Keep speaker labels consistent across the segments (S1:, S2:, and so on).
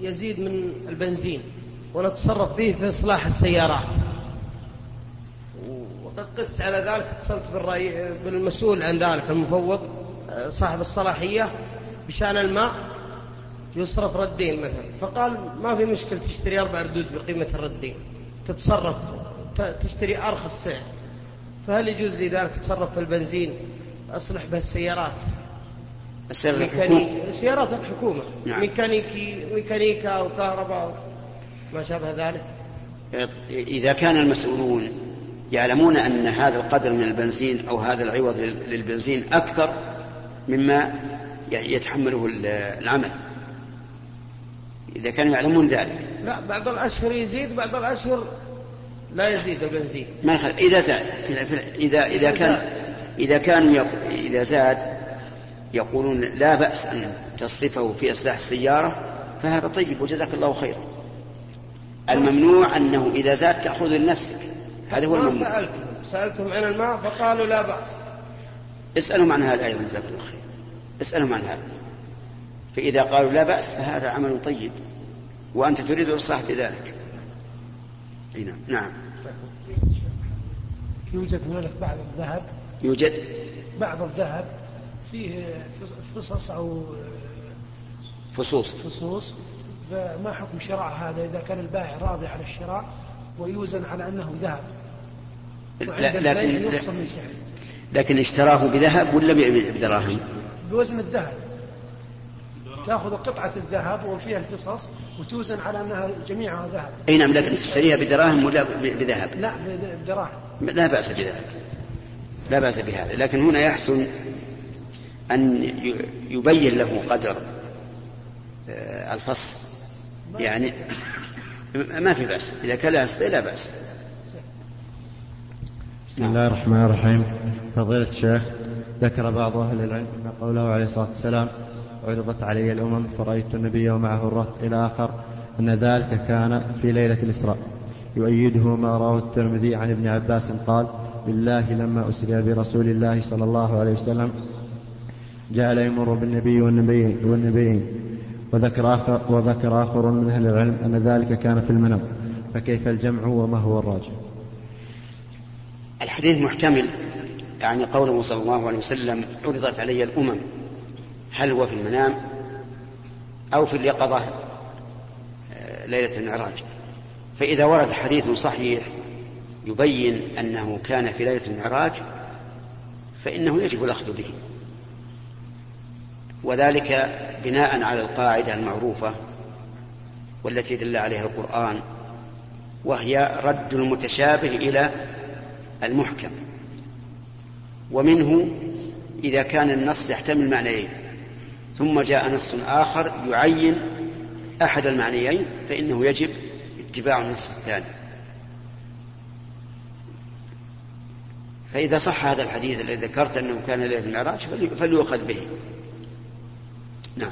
S1: يزيد من البنزين ونتصرف به في إصلاح السيارات. وقد قست على ذلك اتصلت بالرأي بالمسؤول عن ذلك المفوض صاحب الصلاحية بشأن الماء يصرف ردين مثلا. فقال ما في مشكلة تشتري أربع ردود بقيمة الردين. تتصرف تشتري أرخص سعر. فهل يجوز لي ذلك أتصرف في البنزين؟ أصلح به السيارات
S2: الحكومة.
S1: سيارات الحكومة. نعم. ميكانيكي ميكانيكا أو كهرباء ما شابه ذلك.
S2: إذا كان المسؤولون يعلمون أن هذا القدر من البنزين أو هذا العوض للبنزين أكثر مما يتحمله العمل. إذا كانوا يعلمون ذلك.
S1: لا بعض الأشهر يزيد بعض الأشهر لا يزيد البنزين.
S2: ما يخل... إذا زاد. إذا إذا كان إذا كانوا إذا زاد يقولون لا بأس أن تصرفه في إصلاح السيارة فهذا طيب وجزاك الله خيرا. الممنوع أنه إذا زاد تأخذه لنفسك. هذا هو الممنوع.
S1: سألتهم. سألتهم عن الماء فقالوا لا بأس.
S2: اسألهم عن هذا أيضا جزاك الله خير. اسألهم عن هذا. فإذا قالوا لا بأس فهذا عمل طيب. وأنت تريد الإصلاح في ذلك. نعم. نعم.
S3: يوجد هنالك بعض الذهب.
S2: يوجد.
S3: بعض الذهب. فيه فصص أو
S2: فصوص.
S3: فصوص فما حكم شراء هذا؟ إذا كان البائع راضي على الشراء ويوزن على أنه ذهب.
S2: لا لكن لكن اشتراه بذهب ولا بدراهم؟
S3: بوزن الذهب. تأخذ قطعة الذهب وفيها الفصص وتوزن على أنها جميعها ذهب.
S2: أي نعم لكن تشتريها بدراهم ولا بذهب؟
S3: لا بدراهم.
S2: لا بأس بذلك. لا بأس بهذا. لكن هنا يحسن أن يبين له قدر آه، الفص. يعني ما في بأس إذا كان لا بأس
S4: بسم الله الرحمن الرحيم. فضيلة الشيخ ذكر بعض أهل العلم أن قوله عليه الصلاة والسلام عرضت علي الأمم فرأيت النبي ومعه الرهط إلى آخر أن ذلك كان في ليلة الإسراء. يؤيده ما رواه الترمذي عن ابن عباس قال بالله لما أسري برسول الله صلى الله عليه وسلم جعل يمر بالنبي والنبيين, والنبيين. وذكر آخر, وذكر آخر من أهل العلم أن ذلك كان في المنام فكيف الجمع وما هو الراجح
S2: الحديث محتمل. يعني قوله صلى الله عليه وسلم عرضت علي الأمم. هل هو في المنام أو في اليقظة؟ آه، ليلة المعراج. فإذا ورد حديث صحيح يبين أنه كان في ليلة المعراج فإنه يجب الأخذ به. وذلك بناء على القاعدة المعروفة والتي دل عليها القرآن وهي رد المتشابه إلى المحكم. ومنه إذا كان النص يحتمل معنيين ثم جاء نص آخر يعين أحد المعنيين فإنه يجب اتباع النص الثاني. فإذا صح هذا الحديث الذي ذكرت أنه كان ليلة المعراج فليؤخذ به. نعم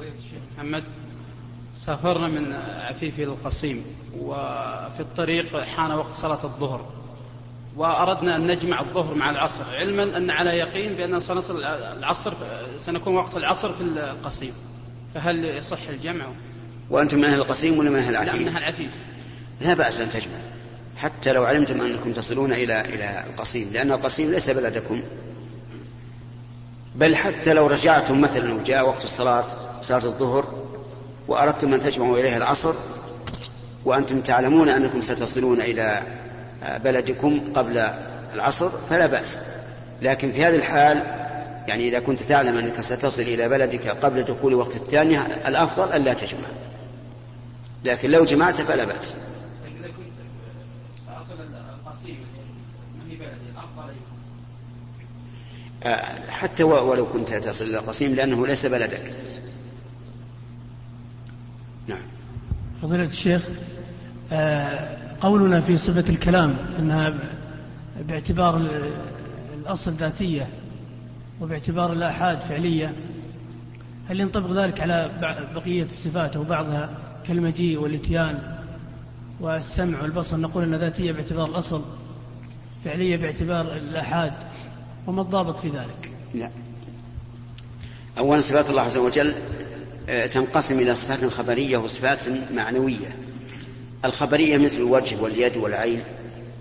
S5: الشيخ محمد سافرنا من عفيف إلى القصيم وفي الطريق حان وقت صلاة الظهر وأردنا أن نجمع الظهر مع العصر علما أن على يقين بأننا سنصل العصر سنكون وقت العصر في القصيم فهل يصح الجمع؟
S2: وأنتم من أهل القصيم ولا من أهل العفيف؟
S5: لا من أهل العفيف
S2: لا بأس أن تجمع حتى لو علمتم أنكم تصلون إلى إلى القصيم لأن القصيم ليس بلدكم بل حتى لو رجعتم مثلا وجاء وقت الصلاة صلاة الظهر وأردتم أن تجمعوا إليها العصر وأنتم تعلمون أنكم ستصلون إلى بلدكم قبل العصر فلا بأس. لكن في هذه الحال يعني إذا كنت تعلم أنك ستصل إلى بلدك قبل دخول وقت الثانية الأفضل ألا تجمع. لكن لو جمعت فلا بأس آه، حتى ولو كنت تصل إلى القصيم لأنه ليس بلدك. نعم.
S3: فضيلة الشيخ آه قولنا في صفة الكلام أنها باعتبار الأصل ذاتية وباعتبار الآحاد فعلية. هل ينطبق ذلك على بقية الصفات أو بعضها كالمجيء والإتيان والسمع والبصر؟ نقول أنها ذاتية باعتبار الأصل فعلية باعتبار الآحاد. وما الضابط في ذلك؟
S2: لا. أولا صفات الله عز وجل آه، تنقسم إلى صفات خبرية وصفات معنوية. الخبرية مثل الوجه واليد والعين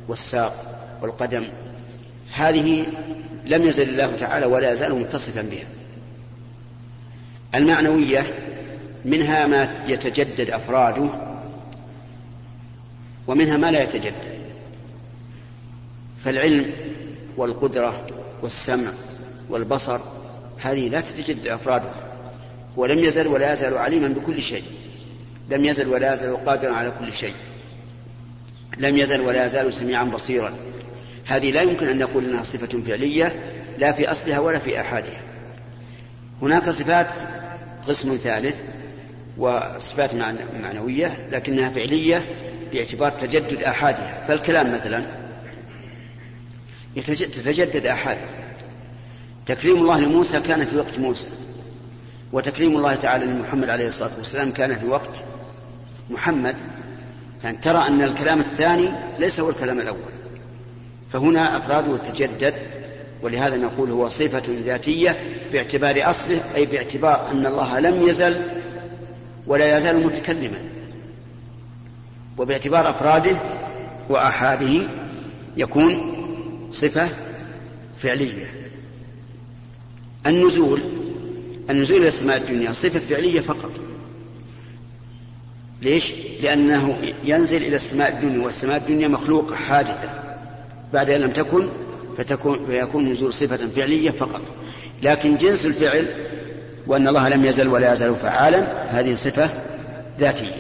S2: والساق والقدم. هذه لم يزل الله تعالى ولا يزال متصفا بها. المعنوية منها ما يتجدد أفراده ومنها ما لا يتجدد. فالعلم والقدرة والسمع والبصر هذه لا تتجدد أفرادها. ولم يزل ولا يزال عليما بكل شيء. لم يزل ولا يزال قادرا على كل شيء. لم يزل ولا يزال سميعا بصيرا. هذه لا يمكن أن نقول أنها صفة فعلية لا في أصلها ولا في أحادها. هناك صفات قسم ثالث وصفات معنوية لكنها فعلية باعتبار تجدد آحادها. فالكلام مثلا تتجدد آحاده تكريم الله لموسى كان في وقت موسى وتكريم الله تعالى لمحمد عليه الصلاة والسلام كان في وقت محمد. يعني ترى أن الكلام الثاني ليس هو الكلام الأول. فهنا أفراده تجدد ولهذا نقول هو صفة ذاتية باعتبار أصله أي باعتبار أن الله لم يزل ولا يزال متكلما. وباعتبار أفراده وآحاده يكون صفة فعلية. النزول النزول إلى السماء الدنيا صفة فعلية فقط. ليش؟ لأنه ينزل إلى السماء الدنيا والسماء الدنيا مخلوقة حادثة. بعد أن لم تكن فتكون فيكون نزول صفة فعلية فقط. لكن جنس الفعل وأن الله لم يزل ولا يزال فعالا هذه صفة ذاتية.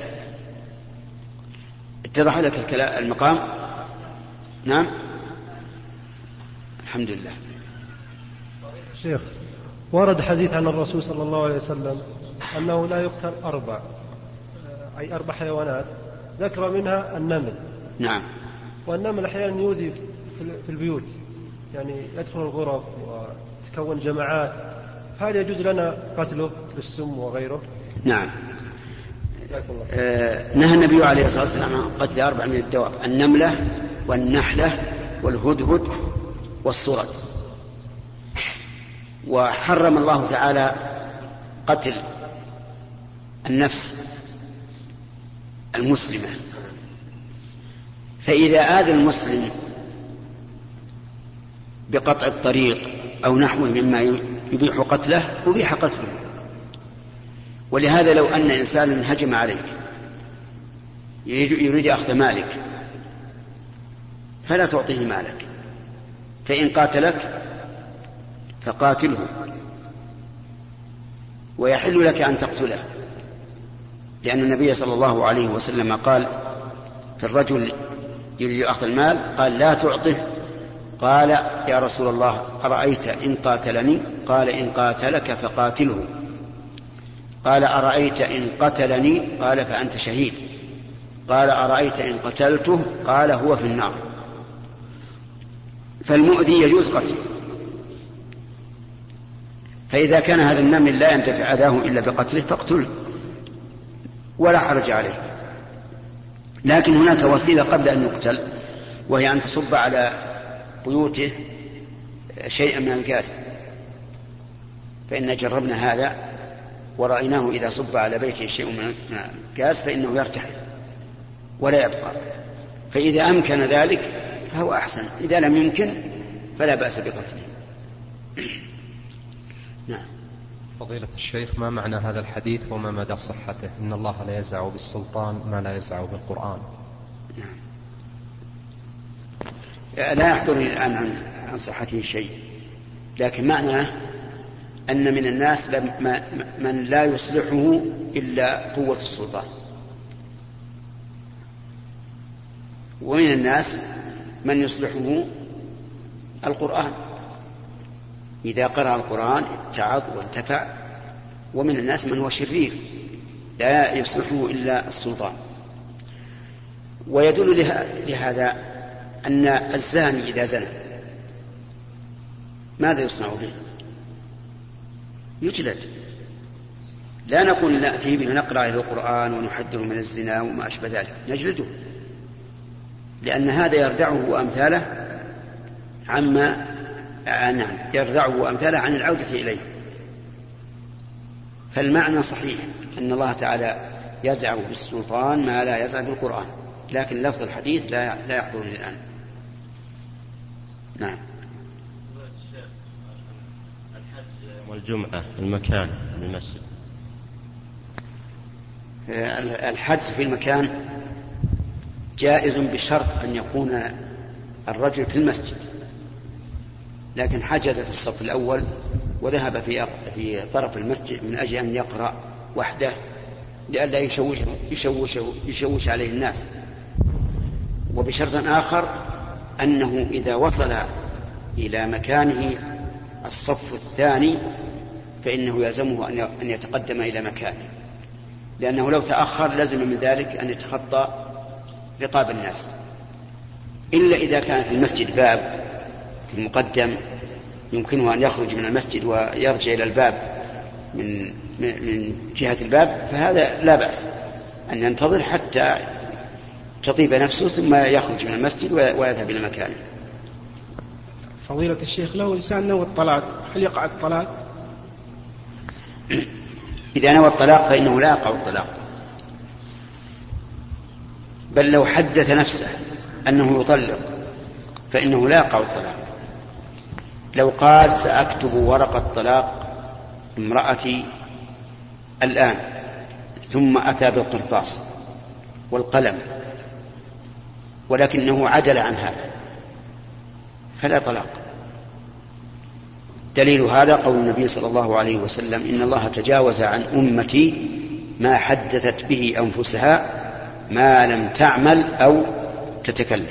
S2: اتضح لك المقام؟ نعم. الحمد لله.
S6: شيخ ورد حديث عن الرسول صلى الله عليه وسلم أنه لا يقتل أربع أي أربع حيوانات ذكر منها النمل.
S2: نعم.
S6: والنمل أحيانا يؤذي في البيوت يعني يدخل الغرف وتكون جماعات. هل يجوز لنا قتله بالسم وغيره؟
S2: نعم. آه نهى النبي عليه الصلاة والسلام عن قتل أربع من الدواب النملة والنحلة والهدهد والصرد وحرم الله تعالى قتل النفس المسلمة. فإذا آذى المسلم بقطع الطريق أو نحوه مما يبيح قتله أبيح قتله. ولهذا لو أن إنسانا هجم عليك يريد أخذ مالك فلا تعطيه مالك. فإن قاتلك فقاتله ويحل لك أن تقتله لأن النبي صلى الله عليه وسلم قال في الرجل يريد أخذ المال قال لا تعطه قال يا رسول الله أرأيت إن قاتلني؟ قال إن قاتلك فقاتله. قال أرأيت إن قتلني؟ قال فأنت شهيد. قال أرأيت إن قتلته؟ قال هو في النار. فالمؤذي يجوز قتله. فإذا كان هذا النمل لا ينتفع أذاه إلا بقتله فاقتله. ولا حرج عليه. لكن هناك وسيلة قبل أن يقتل وهي أن تصب على بيوته شيئا من الغاز فإن جربنا هذا ورأيناه إذا صب على بيته شيء من الغاز فإنه يرتحل ولا يبقى. فإذا أمكن ذلك فهو أحسن. إذا لم يمكن فلا بأس بقتله.
S7: نعم. فضيلة الشيخ ما معنى هذا الحديث وما مدى صحته؟ إن الله لا يزع بالسلطان ما لا يزع بالقرآن. نعم.
S2: لا يحضرني الآن عن, عن صحته شيء لكن معناه أن من الناس من لا يصلحه إلا قوة السلطان. ومن الناس من يصلحه؟ القرآن. إذا قرأ القرآن اتعظ وانتفع ومن الناس من هو شرير لا يصلحه إلا السلطان. ويدل لهذا أن الزاني إذا زنى ماذا يصنع به؟ يجلد. لا نقول نأتي به نقرأ له القرآن ونحذره من الزنا وما أشبه ذلك نجلده. لأن هذا يردعه وأمثاله عما آه، نعم يردعه وأمثاله عن العودة إليه. فالمعنى صحيح أن الله تعالى يزع بالسلطان ما لا يزع بالقرآن لكن لفظ الحديث لا لا يحضرني الآن. نعم.
S8: والجمعة المكان المسجد.
S2: الحدس في المكان جائز بشرط أن يكون الرجل في المسجد. لكن حجز في الصف الأول وذهب في في طرف المسجد من أجل أن يقرأ وحده لئلا يشوش يشوش يشوش عليه الناس. وبشرط آخر أنه إذا وصل إلى مكانه الصف الثاني فإنه يلزمه أن يتقدم إلى مكانه. لأنه لو تأخر لزم من ذلك أن يتخطى رقاب الناس. إلا إذا كان في المسجد باب في المقدم يمكنه أن يخرج من المسجد ويرجع إلى الباب من من جهة الباب فهذا لا بأس. أن ينتظر حتى تطيب نفسه ثم يخرج من المسجد ويذهب إلى مكانه.
S9: فضيلة الشيخ لو إنسان نوى الطلاق هل يقع الطلاق؟
S2: إذا نوى الطلاق فإنه لا يقع الطلاق. بل لو حدث نفسه أنه يطلق فإنه لا يقع الطلاق. لو قال سأكتب ورقة طلاق امرأتي الآن ثم أتى بالقرطاس والقلم ولكنه عدل عن هذا فلا طلاق. دليل هذا قول النبي صلى الله عليه وسلم إن الله تجاوز عن أمتي ما حدثت به أنفسها ما لم تعمل أو تتكلم.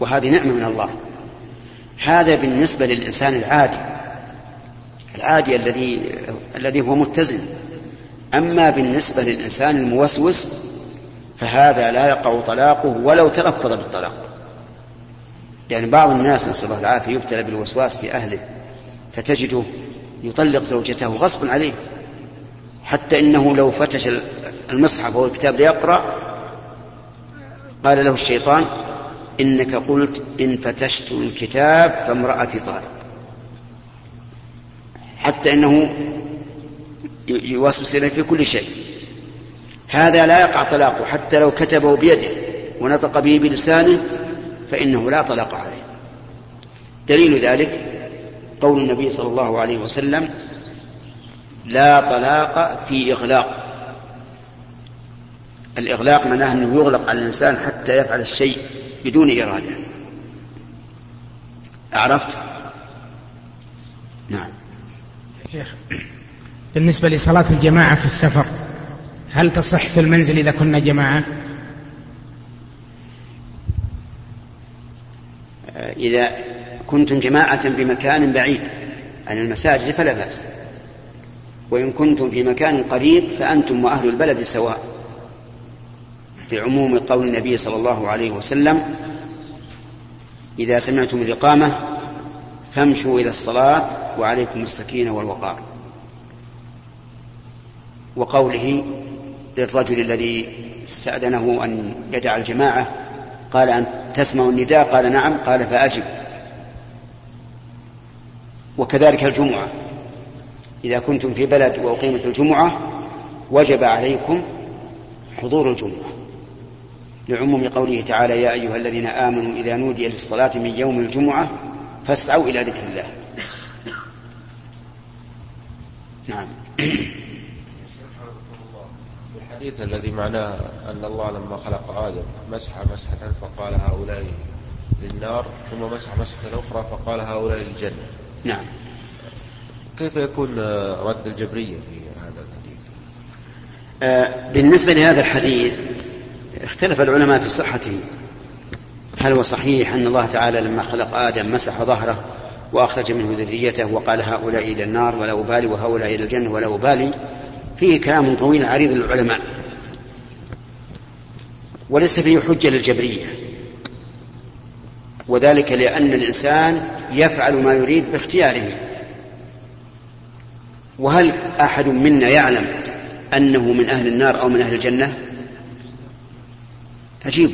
S2: وهذه نعمة من الله. هذا بالنسبة للإنسان العادي. العادي الذي الذي هو متزن. أما بالنسبة للإنسان الموسوس فهذا لا يقع طلاقه ولو تلفظ بالطلاق. يعني بعض الناس نسأل الله العافية يبتلى بالوسواس في أهله فتجده يطلق زوجته غصبا عليه. حتى إنه لو فتش المصحف أو الكتاب ليقرأ قال له الشيطان إنك قلت إن فتشت الكتاب فامرأتي طالق حتى إنه يوسوس إليه في كل شيء. هذا لا يقع طلاقه حتى لو كتبه بيده ونطق به بلسانه فإنه لا طلاق عليه. دليل ذلك قول النبي صلى الله عليه وسلم لا طلاق في إغلاق. الإغلاق معناه أنه يغلق على الإنسان حتى يفعل الشيء بدون إرادة. عرفت نعم.
S9: شيخ بالنسبة لصلاة الجماعة في السفر هل تصح في المنزل إذا كنا جماعة؟
S2: إذا كنتم جماعة بمكان بعيد عن المساجد فلا بأس. وإن كنتم في مكان قريب فأنتم وأهل البلد سواء. في عموم قول النبي صلى الله عليه وسلم إذا سمعتم الإقامة فامشوا إلى الصلاة وعليكم السكينة والوقار. وقوله للرجل الذي استأذنه أن يدع الجماعة قال أن تسمع النداء؟ قال نعم. قال فأجب. وكذلك الجمعة. إذا كنتم في بلد وأقيمت الجمعة وجب عليكم حضور الجمعة. لعموم قوله تعالى يا أيها الذين آمنوا إذا نودي للصلاة من يوم الجمعة فاسعوا إلى ذكر الله. نعم.
S10: الحديث الذي معناه أن الله لما خلق آدم مسح مسحة فقال هؤلاء للنار ثم مسح مسحة أخرى فقال هؤلاء للجنة.
S2: نعم.
S10: كيف يكون رد الجبرية في هذا الحديث؟
S2: آه بالنسبة لهذا الحديث اختلف العلماء في صحته. هل هو صحيح أن الله تعالى لما خلق آدم مسح ظهره وأخرج منه ذريته وقال هؤلاء إلى النار ولا أبالي وهؤلاء إلى الجنة ولا أبالي؟ فيه كلام طويل عريض للعلماء. وليس فيه حجة للجبرية. وذلك لأن الإنسان يفعل ما يريد باختياره. وهل أحد منا يعلم أنه من أهل النار أو من أهل الجنة؟ عجيب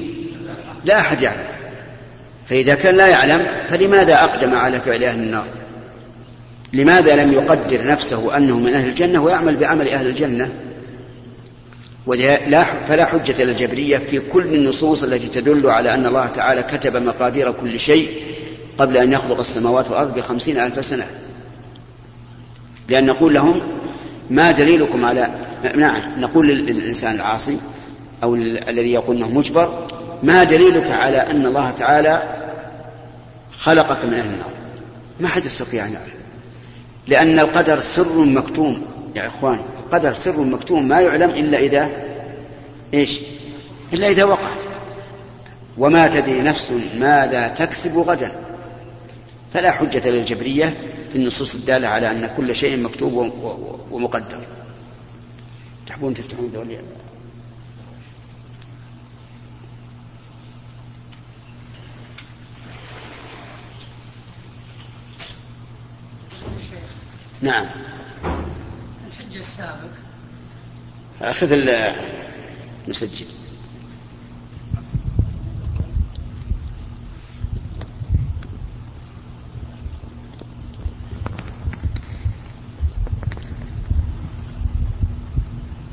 S2: لا أحد يعلم. فإذا كان لا يعلم فلماذا أقدم على فعل أهل النار؟ لماذا لم يقدر نفسه أنه من أهل الجنة ويعمل بعمل أهل الجنة؟ فلا حجة للجبرية في كل النصوص التي تدل على أن الله تعالى كتب مقادير كل شيء قبل أن يخلق السماوات والأرض بخمسين ألف سنة. لأن نقول لهم ما دليلكم على نعم نقول للإنسان العاصي أو الذي يقول أنه مجبر ما دليلك على أن الله تعالى خلقك من أهل النار؟ ما حد يستطيع أن يعرف. لأن القدر سر مكتوم يا إخوان القدر سر مكتوم ما يعلم إلا إذا إيش؟ إلا إذا وقع. وما تدري نفس ماذا تكسب غدا. فلا حجة للجبرية في النصوص الدالة على أن كل شيء مكتوب ومقدر تحبون تفتحون دولي نعم. الحج السابق. أخذ المسجل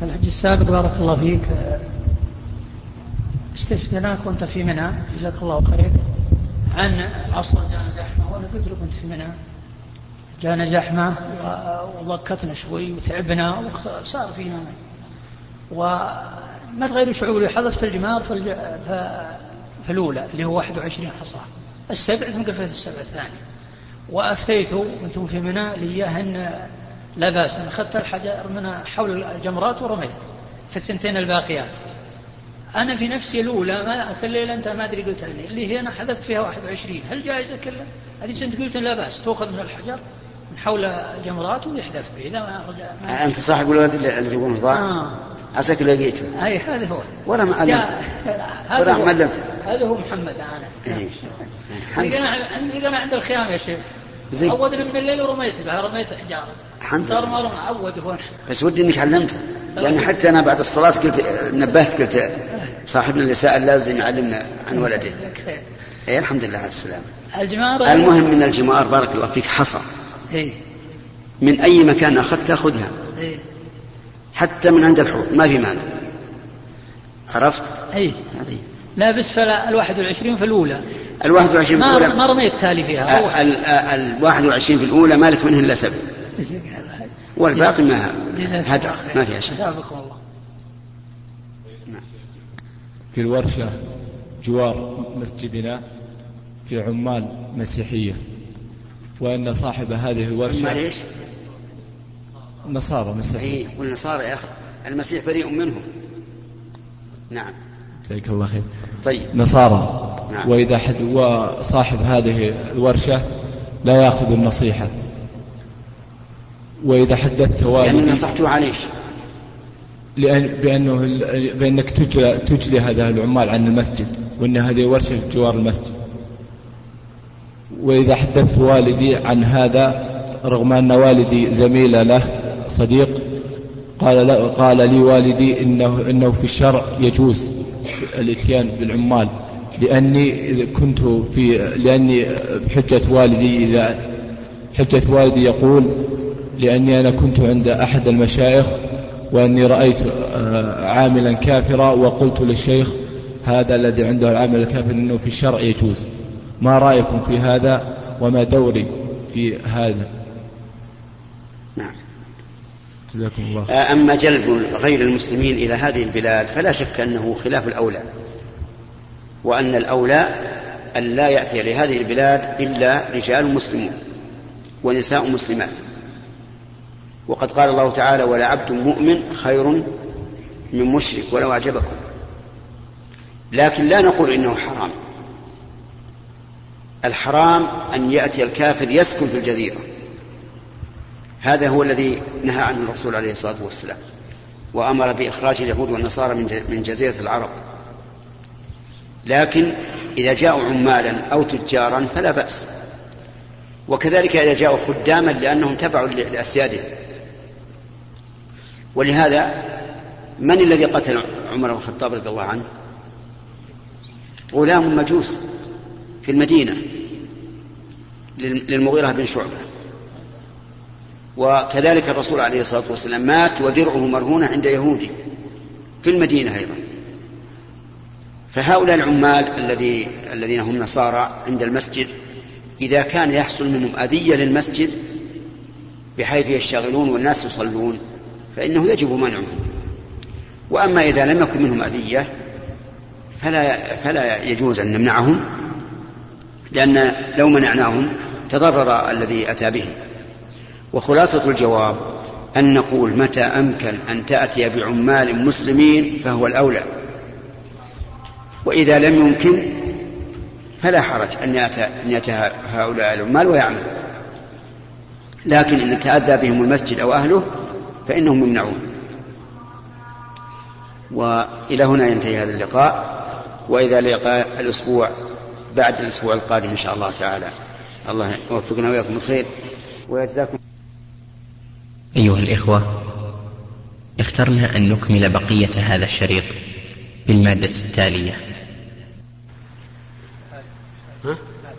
S8: الحج السابق بارك الله فيك. استفتناك وانت في منى جزاك الله خير. عن العصر جاء زحمة وأنا قلت لك كنت في منى. جانا زحمة وضكتنا شوي وتعبنا وصار فينا. وما تغير شعوري حذفت الجمار في. في الأولى اللي هو 21 حصى. السبع ثم قفلت السبع الثاني وأفتيت وأنتم في منى ليهن لا بأس أنا أخذت الحجر من حول الجمرات ورميت في الثنتين الباقيات. أنا في نفسي الأولى ما كل ليلة أنت ما أدري قلت لي اللي هي أنا حذفت فيها 21 هل جائزة كلها؟ هذه أنت قلت لا بأس. تؤخذ من الحجر حول جمرات ويحدث به إذا ما رجع
S2: ما أنت صاحب الولد اللي يقول ضاع؟ آه. عساك لقيته
S8: أي هذا هو.
S2: ولا ما علمت. ولا ما علمت.
S8: هذا هو محمد أنا. لقينا عند الخيام يا شيخ. زي عودني من الليل ورميت بها رميت حجارة. الحمد صار ما رمى عود هون.
S2: بس ودي انك علمته يعني حتى أنا بعد الصلاة قلت نبهت قلت صاحبنا اللي سال لازم يعلمنا عن ولده. اي الحمد لله على السلامة.
S8: الجمار
S2: المهم من الجمار بارك الله فيك حصى. إيه؟ من أي مكان أخذتها خذها إيه؟ حتى من عند الحوض ما في مانع. عرفت؟
S8: أي هذه. لا بس فلا الواحد والعشرين في الأولى.
S2: الواحد والعشرين في الأولى.
S8: ما رميت تالي فيها
S2: الواحد والعشرين في الأولى مالك منهن إلا سبع. والباقي ما هدر. ما فيها شيء الله.
S11: نعم. في الورشة جوار مسجدنا في عمال مسيحية. وأن صاحب هذه الورشة
S2: معليش
S11: نصارى مسيحيين
S2: إيه والنصارى يا أخي. المسيح بريء منهم. نعم.
S11: جزاك الله خير.
S2: طيب.
S11: نصارى. نعم. وإذا حد وصاحب هذه الورشة لا يأخذ النصيحة وإذا حدثت
S2: والدي يعني نصحته على إيش؟
S11: لأن بأنه بأنك تجلي, تجلي هذا العمال عن المسجد وأن هذه ورشة جوار المسجد وإذا حدثت والدي عن هذا رغم أن والدي زميل له صديق قال لا قال لي والدي إنه إنه في الشرع يجوز الإتيان بالعمال لأني إذا كنت في لأني بحجة والدي إذا حجة والدي يقول لأني أنا كنت عند أحد المشايخ وأني رأيت آه، عاملا كافرا وقلت للشيخ هذا الذي عنده العامل الكافر أنه في الشرع يجوز. ما رأيكم في هذا وما دوري في هذا؟
S2: نعم.
S11: جزاكم الله
S2: خير. أما جلب غير المسلمين إلى هذه البلاد فلا شك أنه خلاف الأولى. وأن الأولى أن لا يأتي لهذه البلاد إلا رجال مسلمون ونساء مسلمات. وقد قال الله تعالى ولا عبد مؤمن خير من مشرك ولو أعجبكم لكن لا نقول إنه حرام. الحرام أن يأتي الكافر يسكن في الجزيرة. هذا هو الذي نهى عنه الرسول عليه الصلاة والسلام وأمر بإخراج اليهود والنصارى من جزيرة العرب. لكن إذا جاءوا عمالا أو تجارا فلا بأس. وكذلك إذا جاءوا خداما لأنهم تبعوا لأسيادهم. ولهذا من الذي قتل عمر بن الخطاب رضي الله عنه؟ غلام مجوس في المدينة للمغيرة بن شعبة. وكذلك الرسول عليه الصلاة والسلام مات ودرعه مرهونة عند يهودي في المدينة أيضا. فهؤلاء العمال الذي الذين هم نصارى عند المسجد إذا كان يحصل منهم أذية للمسجد بحيث يشتغلون والناس يصلون فإنه يجب منعهم. وأما إذا لم يكن منهم أذية فلا فلا يجوز أن نمنعهم لأن لو منعناهم تضرر الذي أتى بهم. وخلاصة الجواب أن نقول متى أمكن أن تأتي بعمال مسلمين فهو الأولى. وإذا لم يمكن فلا حرج أن يأتي, أن يأتي هؤلاء العمال ويعمل. لكن إن تأذى بهم المسجد أو أهله فإنهم يمنعون. وإلى هنا ينتهي هذا اللقاء. وإذا لقاء الأسبوع بعد الأسبوع القادم إن شاء الله تعالى. الله يوفقنا وإياكم الخير ويجزاكم
S12: أيها الإخوة اخترنا أن نكمل بقية هذا الشريط بالمادة التالية.
S2: ها؟